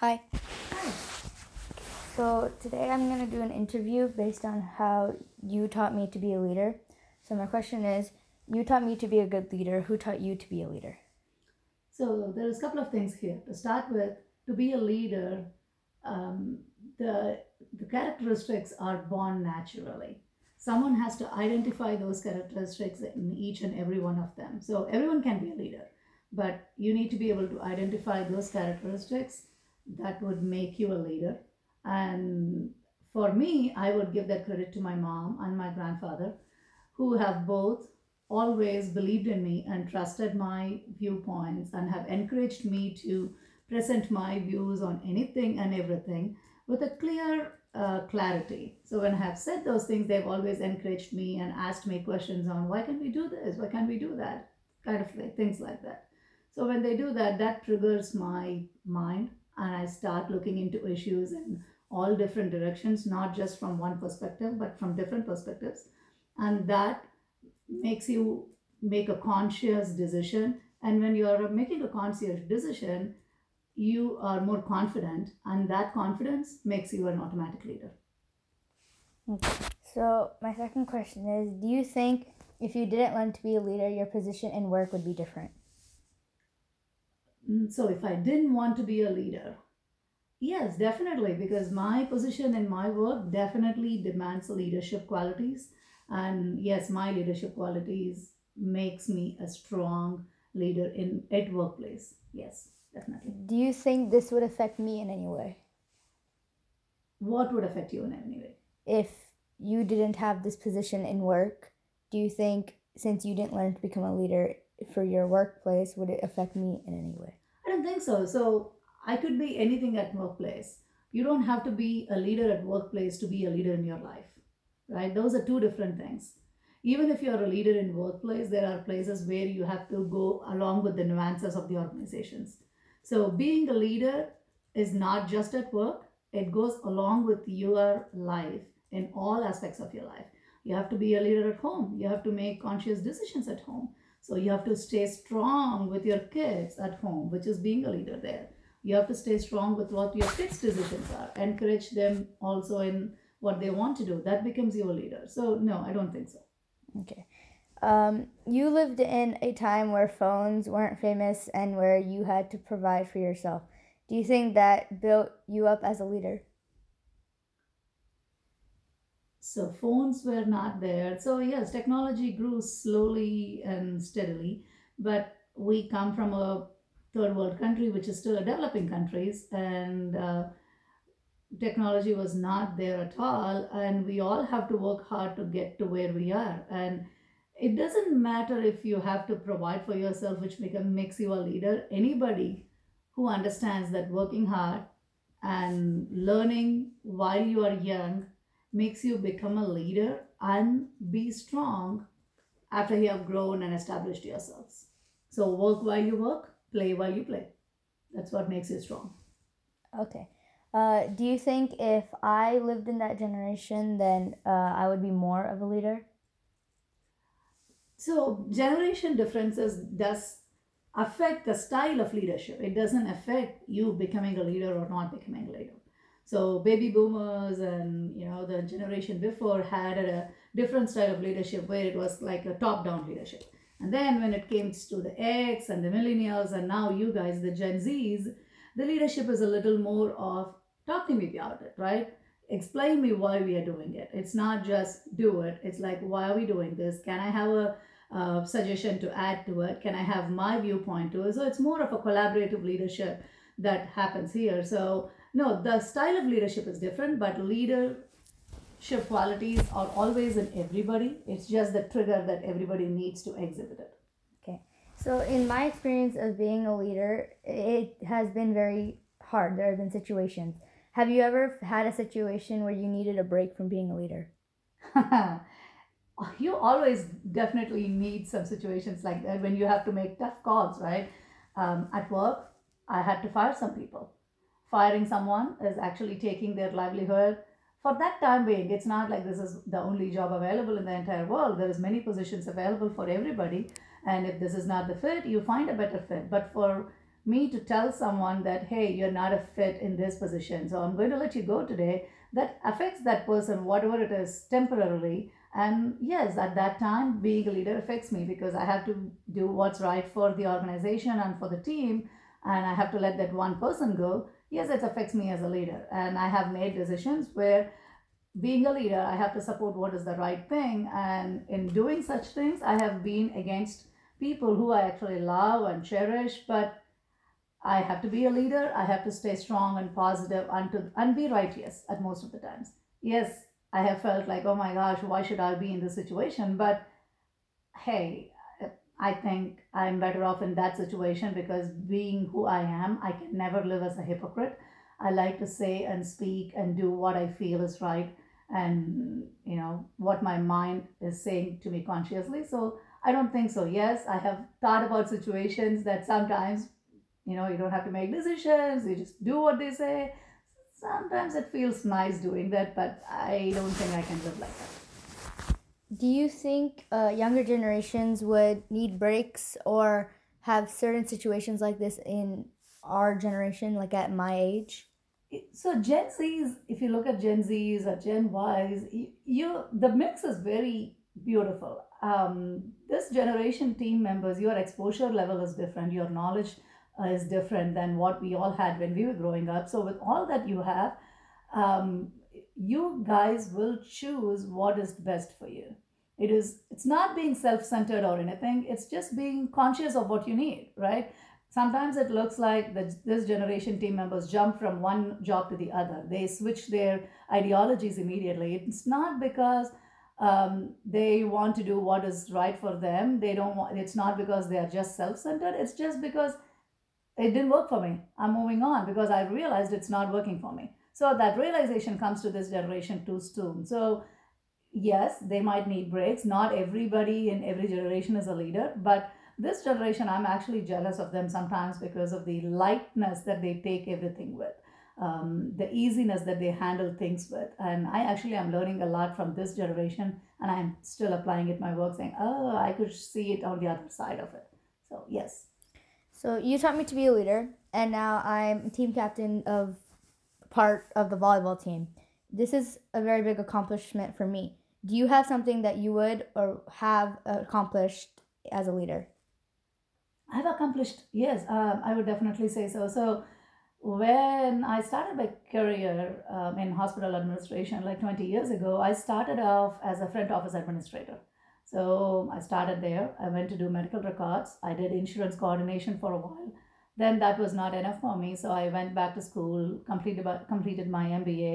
Hi. Hi. So today I'm going to do an interview based on how you taught me to be a leader. So my question is, you taught me to be a good leader. Who taught you to be a leader? So there's a couple of things here. To start with, to be a leader, um, the the characteristics are born naturally. Someone has to identify those characteristics in each and every one of them. So everyone can be a leader, but you need to be able to identify those characteristics that would make you a leader. And for me, I would give that credit to my mom and my grandfather, who have both always believed in me and trusted my viewpoints and have encouraged me to present my views on anything and everything with a clear uh, clarity. So when I have said those things, they've always encouraged me and asked me questions on why can we do this, why can't we do that, kind of things like that. So when they do that, that triggers my mind, and I start looking into issues in all different directions, not just from one perspective, but from different perspectives, and that makes you make a conscious decision. And when you are making a conscious decision, you are more confident, and that confidence makes you an automatic leader. So my second question is, do you think if you didn't learn to be a leader, your position in work would be different? Mm, So if I didn't want to be a leader, yes, definitely, because my position in my work definitely demands leadership qualities. And yes, my leadership qualities makes me a strong leader in at workplace. Yes, definitely. Do you think this would affect me in any way? What would affect you in any way? If you didn't have this position in work, do you think since you didn't learn to become a leader for your workplace, would it affect me in any way? I don't think so. So I could be anything at workplace. You don't have to be a leader at workplace to be a leader in your life, right? Those are two different things. Even if you're a leader in workplace, there are places where you have to go along with the nuances of the organizations. So being a leader is not just at work, it goes along with your life in all aspects of your life. You have to be a leader at home. You have to make conscious decisions at home. So you have to stay strong with your kids at home, which is being a leader there. You have to stay strong with what your kids' decisions are. Encourage them also in what they want to do. That becomes your leader. So no, I don't think so. Okay. Um, you lived in a time where phones weren't famous and where you had to provide for yourself. Do you think that built you up as a leader? So phones were not there. So yes, technology grew slowly and steadily, but we come from a third world country, which is still a developing countries, and uh, technology was not there at all. And we all have to work hard to get to where we are. And it doesn't matter if you have to provide for yourself, which become, makes you a leader. Anybody who understands that working hard and learning while you are young makes you become a leader and be strong after you have grown and established yourselves. So work while you work, play while you play. That's what makes you strong. Okay. Uh, do you think if I lived in that generation, then uh, I would be more of a leader? So generation differences does affect the style of leadership. It doesn't affect you becoming a leader or not becoming a leader. So baby boomers and you know the generation before had a different style of leadership where it was like a top-down leadership. And then when it came to the X and the millennials and now you guys, the Gen Zs, the leadership is a little more of talk to me about it, right? Explain me why we are doing it. It's not just do it. It's like why are we doing this? Can I have a uh, suggestion to add to it? Can I have my viewpoint to it? So it's more of a collaborative leadership that happens here. So no, the style of leadership is different, but leadership qualities are always in everybody. It's just the trigger that everybody needs to exhibit it. Okay. So, in my experience of being a leader, it has been very hard. There have been situations. Have you ever had a situation where you needed a break from being a leader? you always definitely need some situations like that when you have to make tough calls, right? Um, at work, I had to fire some people. Firing someone is actually taking their livelihood for that time being. It's not like this is the only job available in the entire world. There is many positions available for everybody, and if this is not the fit, you find a better fit. But for me to tell someone that, hey, you're not a fit in this position, so I'm going to let you go today, that affects that person, whatever it is, temporarily. And yes, at that time, being a leader affects me because I have to do what's right for the organization and for the team, and I have to let that one person go. Yes, it affects me as a leader. And I have made decisions where being a leader, I have to support what is the right thing. And in doing such things, I have been against people who I actually love and cherish, but I have to be a leader. I have to stay strong and positive and, to, and be righteous at most of the times. Yes, I have felt like, oh my gosh, why should I be in this situation? But hey, I think I'm better off in that situation because being who I am, I can never live as a hypocrite. I like to say and speak and do what I feel is right and you know what my mind is saying to me consciously. So I don't think so. Yes, I have thought about situations that sometimes you know you don't have to make decisions, you just do what they say. Sometimes it feels nice doing that, but I don't think I can live like that. Do you think uh, younger generations would need breaks or have certain situations like this in our generation, like at my age? so gen z's if you look at gen z's or gen y's you, you the mix is very beautiful um, this generation team members your exposure level is different your knowledge uh, is different than what we all had when we were growing up so with all that you have um, you guys will choose what is best for you. It is it's not being self-centered or anything it's just being conscious of what you need right? Sometimes it looks like that this generation team members jump from one job to the other. They switch their ideologies immediately. It's not because um, they want to do what is right for them. They don't want it's not because they are just self-centered. It's just because it didn't work for me. I'm moving on because i realized it's not working for me so that realization comes to this generation too soon so yes they might need breaks not everybody in every generation is a leader but this generation, I'm actually jealous of them sometimes because of the lightness that they take everything with. Um, the easiness that they handle things with. And I actually am learning a lot from this generation and I'm still applying it my work saying, oh, I could see it on the other side of it. So, yes. So, you taught me to be a leader, and now I'm team captain of part of the volleyball team. This is a very big accomplishment for me. Do you have something that you would or have accomplished as a leader? I've accomplished, yes, um, I would definitely say so. So, when I started my career um, in hospital administration like 20 years ago, I started off as a front office administrator. So, I started there. I went to do medical records. I did insurance coordination for a while. Then that was not enough for me. So, I went back to school, completed, completed my MBA.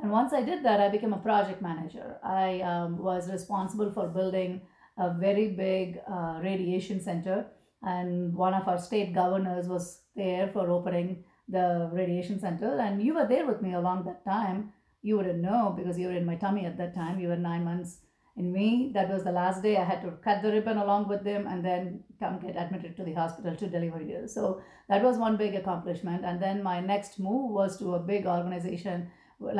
And once I did that, I became a project manager. I um, was responsible for building a very big uh, radiation center and one of our state governors was there for opening the radiation center and you were there with me along that time you wouldn't know because you were in my tummy at that time you were nine months in me that was the last day i had to cut the ribbon along with them and then come get admitted to the hospital to deliver you so that was one big accomplishment and then my next move was to a big organization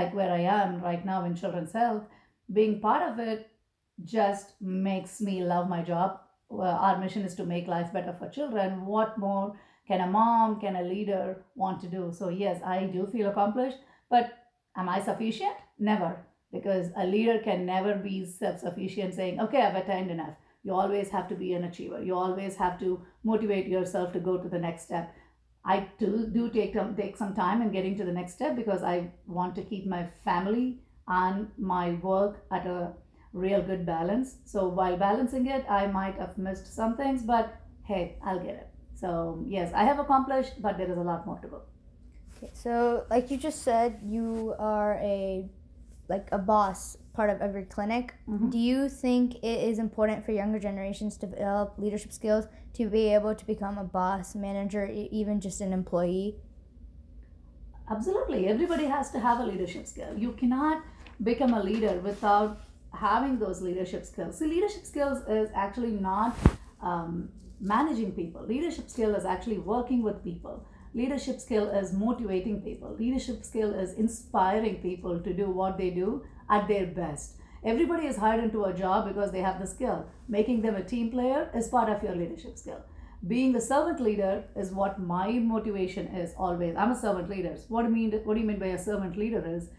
like where i am right now in children's health being part of it just makes me love my job well, our mission is to make life better for children. What more can a mom, can a leader want to do? So, yes, I do feel accomplished, but am I sufficient? Never, because a leader can never be self sufficient saying, okay, I've attained enough. You always have to be an achiever. You always have to motivate yourself to go to the next step. I do, do take, take some time in getting to the next step because I want to keep my family and my work at a real good balance. So while balancing it, I might have missed some things, but hey, I'll get it. So yes, I have accomplished, but there is a lot more to go. Okay, so like you just said, you are a like a boss part of every clinic. Mm-hmm. Do you think it is important for younger generations to develop leadership skills to be able to become a boss, manager, even just an employee? Absolutely. Everybody has to have a leadership skill. You cannot become a leader without having those leadership skills. See, leadership skills is actually not um, managing people. Leadership skill is actually working with people. Leadership skill is motivating people. Leadership skill is inspiring people to do what they do at their best. Everybody is hired into a job because they have the skill. Making them a team player is part of your leadership skill. being a servant leader is what my motivation is always. I'm a servant leader. So what do you mean? What do you mean by a servant leader? Is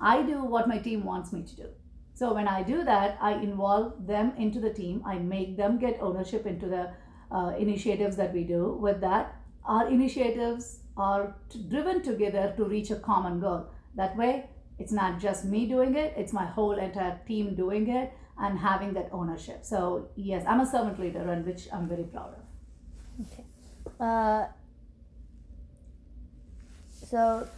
I do what my team wants me to do. So when I do that, I involve them into the team. I make them get ownership into the uh, initiatives that we do. With that, our initiatives are driven together to reach a common goal. That way, it's not just me doing it; it's my whole entire team doing it and having that ownership. So yes, I'm a servant leader, and which I'm very proud of. Okay. Uh, so,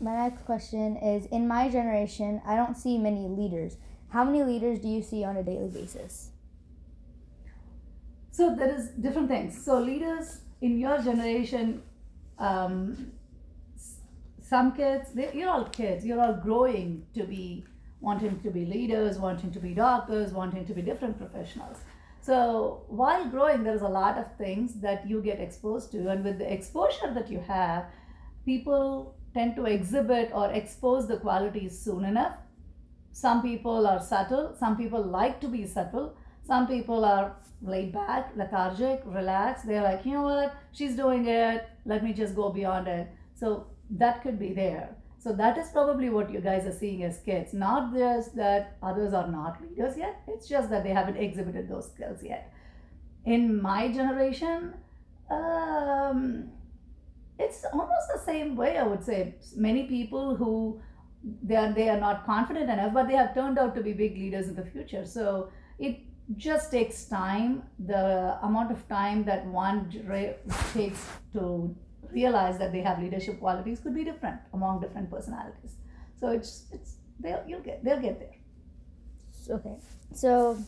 my next question is In my generation, I don't see many leaders. How many leaders do you see on a daily basis? So, there is different things. So, leaders in your generation, um, some kids, they, you're all kids, you're all growing to be wanting to be leaders, wanting to be doctors, wanting to be different professionals. So while growing, there's a lot of things that you get exposed to, and with the exposure that you have, people tend to exhibit or expose the qualities soon enough. Some people are subtle, some people like to be subtle, some people are laid back, lethargic, relaxed. They're like, you know what, she's doing it, let me just go beyond it. So that could be there. So that is probably what you guys are seeing as kids. Not just that others are not leaders yet, it's just that they haven't exhibited those skills yet. In my generation, um, it's almost the same way, I would say. Many people who they are, they are not confident enough, but they have turned out to be big leaders in the future. So it just takes time. The amount of time that one takes to realize that they have leadership qualities could be different among different personalities. So it's it's they'll you'll get they'll get there. Okay. So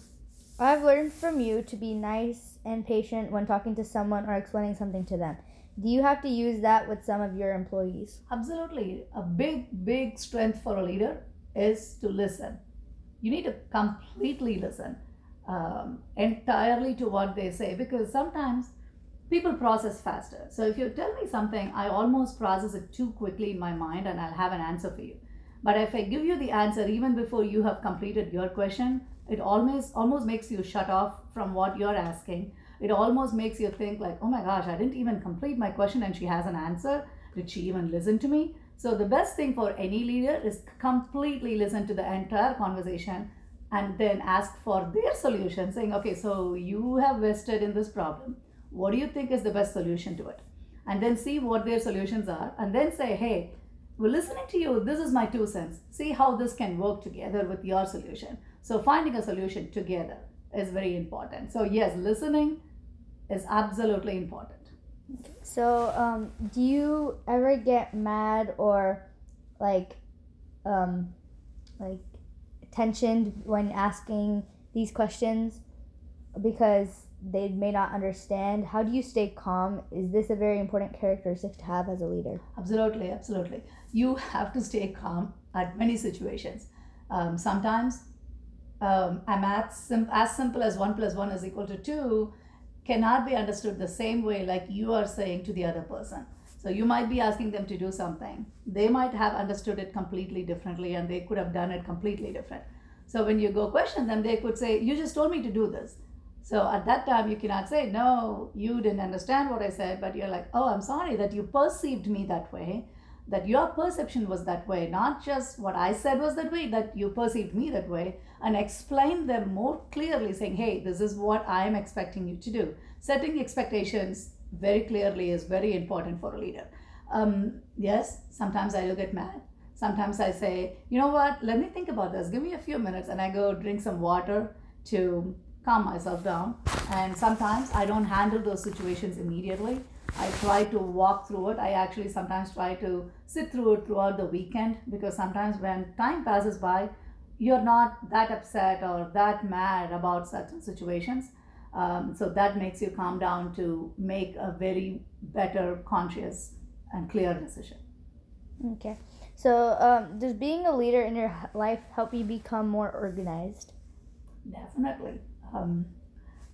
I've learned from you to be nice and patient when talking to someone or explaining something to them. Do you have to use that with some of your employees? Absolutely. A big, big strength for a leader is to listen. You need to completely listen um, entirely to what they say because sometimes people process faster. So if you tell me something, I almost process it too quickly in my mind and I'll have an answer for you. But if I give you the answer even before you have completed your question, it almost almost makes you shut off from what you're asking. It almost makes you think like, oh my gosh, I didn't even complete my question and she has an answer. Did she even listen to me? So the best thing for any leader is completely listen to the entire conversation and then ask for their solution, saying, okay, so you have vested in this problem what do you think is the best solution to it? And then see what their solutions are, and then say, hey, we're listening to you. This is my two cents. See how this can work together with your solution. So, finding a solution together is very important. So, yes, listening is absolutely important. So, um, do you ever get mad or like, um, like tensioned when asking these questions because they may not understand. How do you stay calm? Is this a very important characteristic to have as a leader? Absolutely, absolutely. You have to stay calm at many situations. Um, sometimes um, I'm as, sim- as simple as one plus one is equal to two cannot be understood the same way like you are saying to the other person. So you might be asking them to do something. They might have understood it completely differently and they could have done it completely different. So when you go question them, they could say, You just told me to do this. So at that time, you cannot say, No, you didn't understand what I said, but you're like, Oh, I'm sorry that you perceived me that way, that your perception was that way, not just what I said was that way, that you perceived me that way, and explain them more clearly, saying, Hey, this is what I am expecting you to do. Setting expectations very clearly is very important for a leader. Um, yes, sometimes I do get mad. Sometimes I say, you know what, let me think about this. Give me a few minutes. And I go drink some water to calm myself down. And sometimes I don't handle those situations immediately. I try to walk through it. I actually sometimes try to sit through it throughout the weekend because sometimes when time passes by, you're not that upset or that mad about certain situations. Um, so that makes you calm down to make a very better, conscious, and clear decision. Okay. So, um, does being a leader in your life help you become more organized? Definitely um,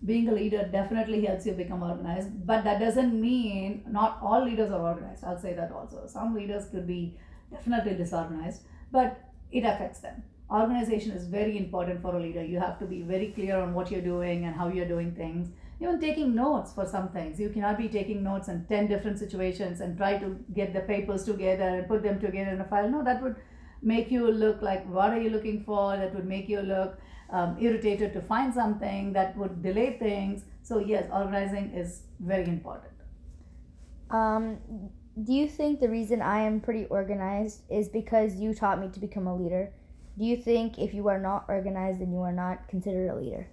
being a leader definitely helps you become organized but that doesn't mean not all leaders are organized i'll say that also some leaders could be definitely disorganized but it affects them organization is very important for a leader. You have to be very clear on what you're doing and how you're doing things. Even taking notes for some things. You cannot be taking notes in 10 different situations and try to get the papers together and put them together in a file. No that would make you look like what are you looking for? That would make you look um, irritated to find something that would delay things. So yes organizing is very important. Um, do you think the reason I am pretty organized is because you taught me to become a leader? Do you think if you are not organized, then you are not considered a leader?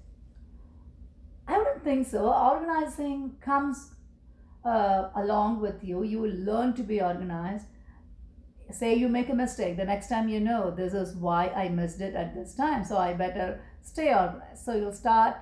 I wouldn't think so. Organizing comes uh, along with you. You will learn to be organized. Say you make a mistake, the next time you know this is why I missed it at this time, so I better stay organized. So you'll start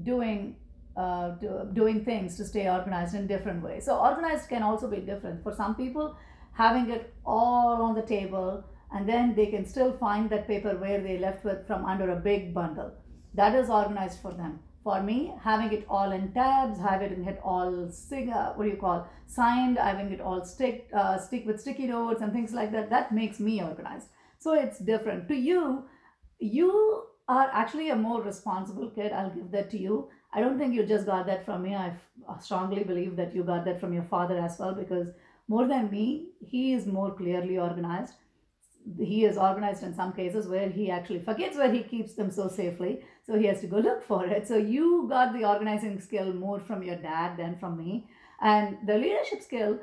doing uh, do, doing things to stay organized in different ways. So organized can also be different. For some people, having it all on the table and then they can still find that paper where they left with from under a big bundle. That is organized for them. For me, having it all in tabs, having it all sing, uh, what do you call signed, having it all stick uh, stick with sticky notes and things like that, that makes me organized. So it's different. To you, you are actually a more responsible kid. I'll give that to you I don't think you just got that from me. I strongly believe that you got that from your father as well because more than me, he is more clearly organized. He is organized in some cases where he actually forgets where he keeps them so safely. So he has to go look for it. So you got the organizing skill more from your dad than from me. And the leadership skill,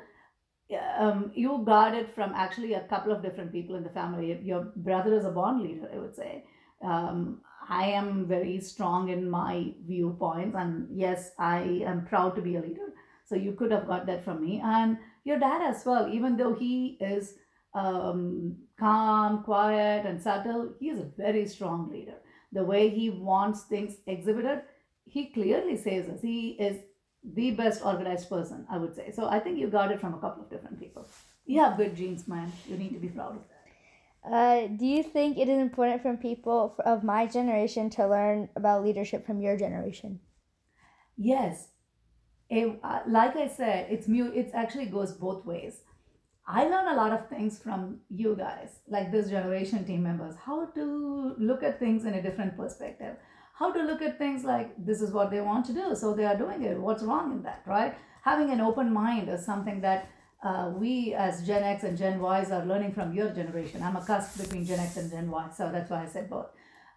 um, you got it from actually a couple of different people in the family. Your brother is a born leader, I would say. Um, I am very strong in my viewpoints, and yes, I am proud to be a leader. So you could have got that from me, and your dad as well. Even though he is um, calm, quiet, and subtle, he is a very strong leader. The way he wants things exhibited, he clearly says this. He is the best organized person, I would say. So I think you got it from a couple of different people. You have good genes, man. You need to be proud of that. Uh, do you think it is important for people of my generation to learn about leadership from your generation? Yes. It, uh, like I said, it's mu- it actually goes both ways. I learn a lot of things from you guys, like this generation team members, how to look at things in a different perspective, how to look at things like this is what they want to do, so they are doing it. What's wrong in that, right? Having an open mind is something that uh, we as Gen X and Gen Ys are learning from your generation. I'm a cusp between Gen X and Gen Y, so that's why I said both.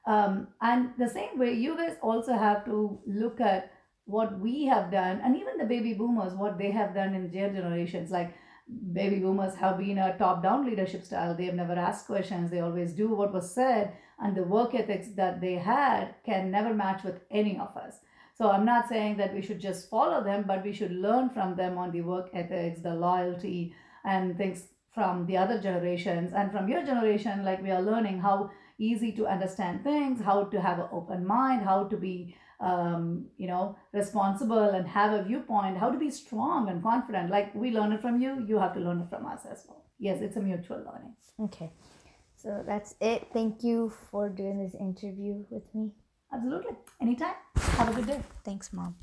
Um, and the same way, you guys also have to look at what we have done, and even the baby boomers, what they have done in their generations. Like baby boomers have been a top-down leadership style. They have never asked questions. They always do what was said, and the work ethics that they had can never match with any of us. So I'm not saying that we should just follow them, but we should learn from them on the work ethics, the loyalty, and things from the other generations. And from your generation, like we are learning how easy to understand things, how to have an open mind, how to be um, you know, responsible and have a viewpoint, how to be strong and confident. Like we learn it from you, you have to learn it from us as well. Yes, it's a mutual learning. Okay. So that's it. Thank you for doing this interview with me. Absolutely. Anytime. Have a good day. Thanks, Mom.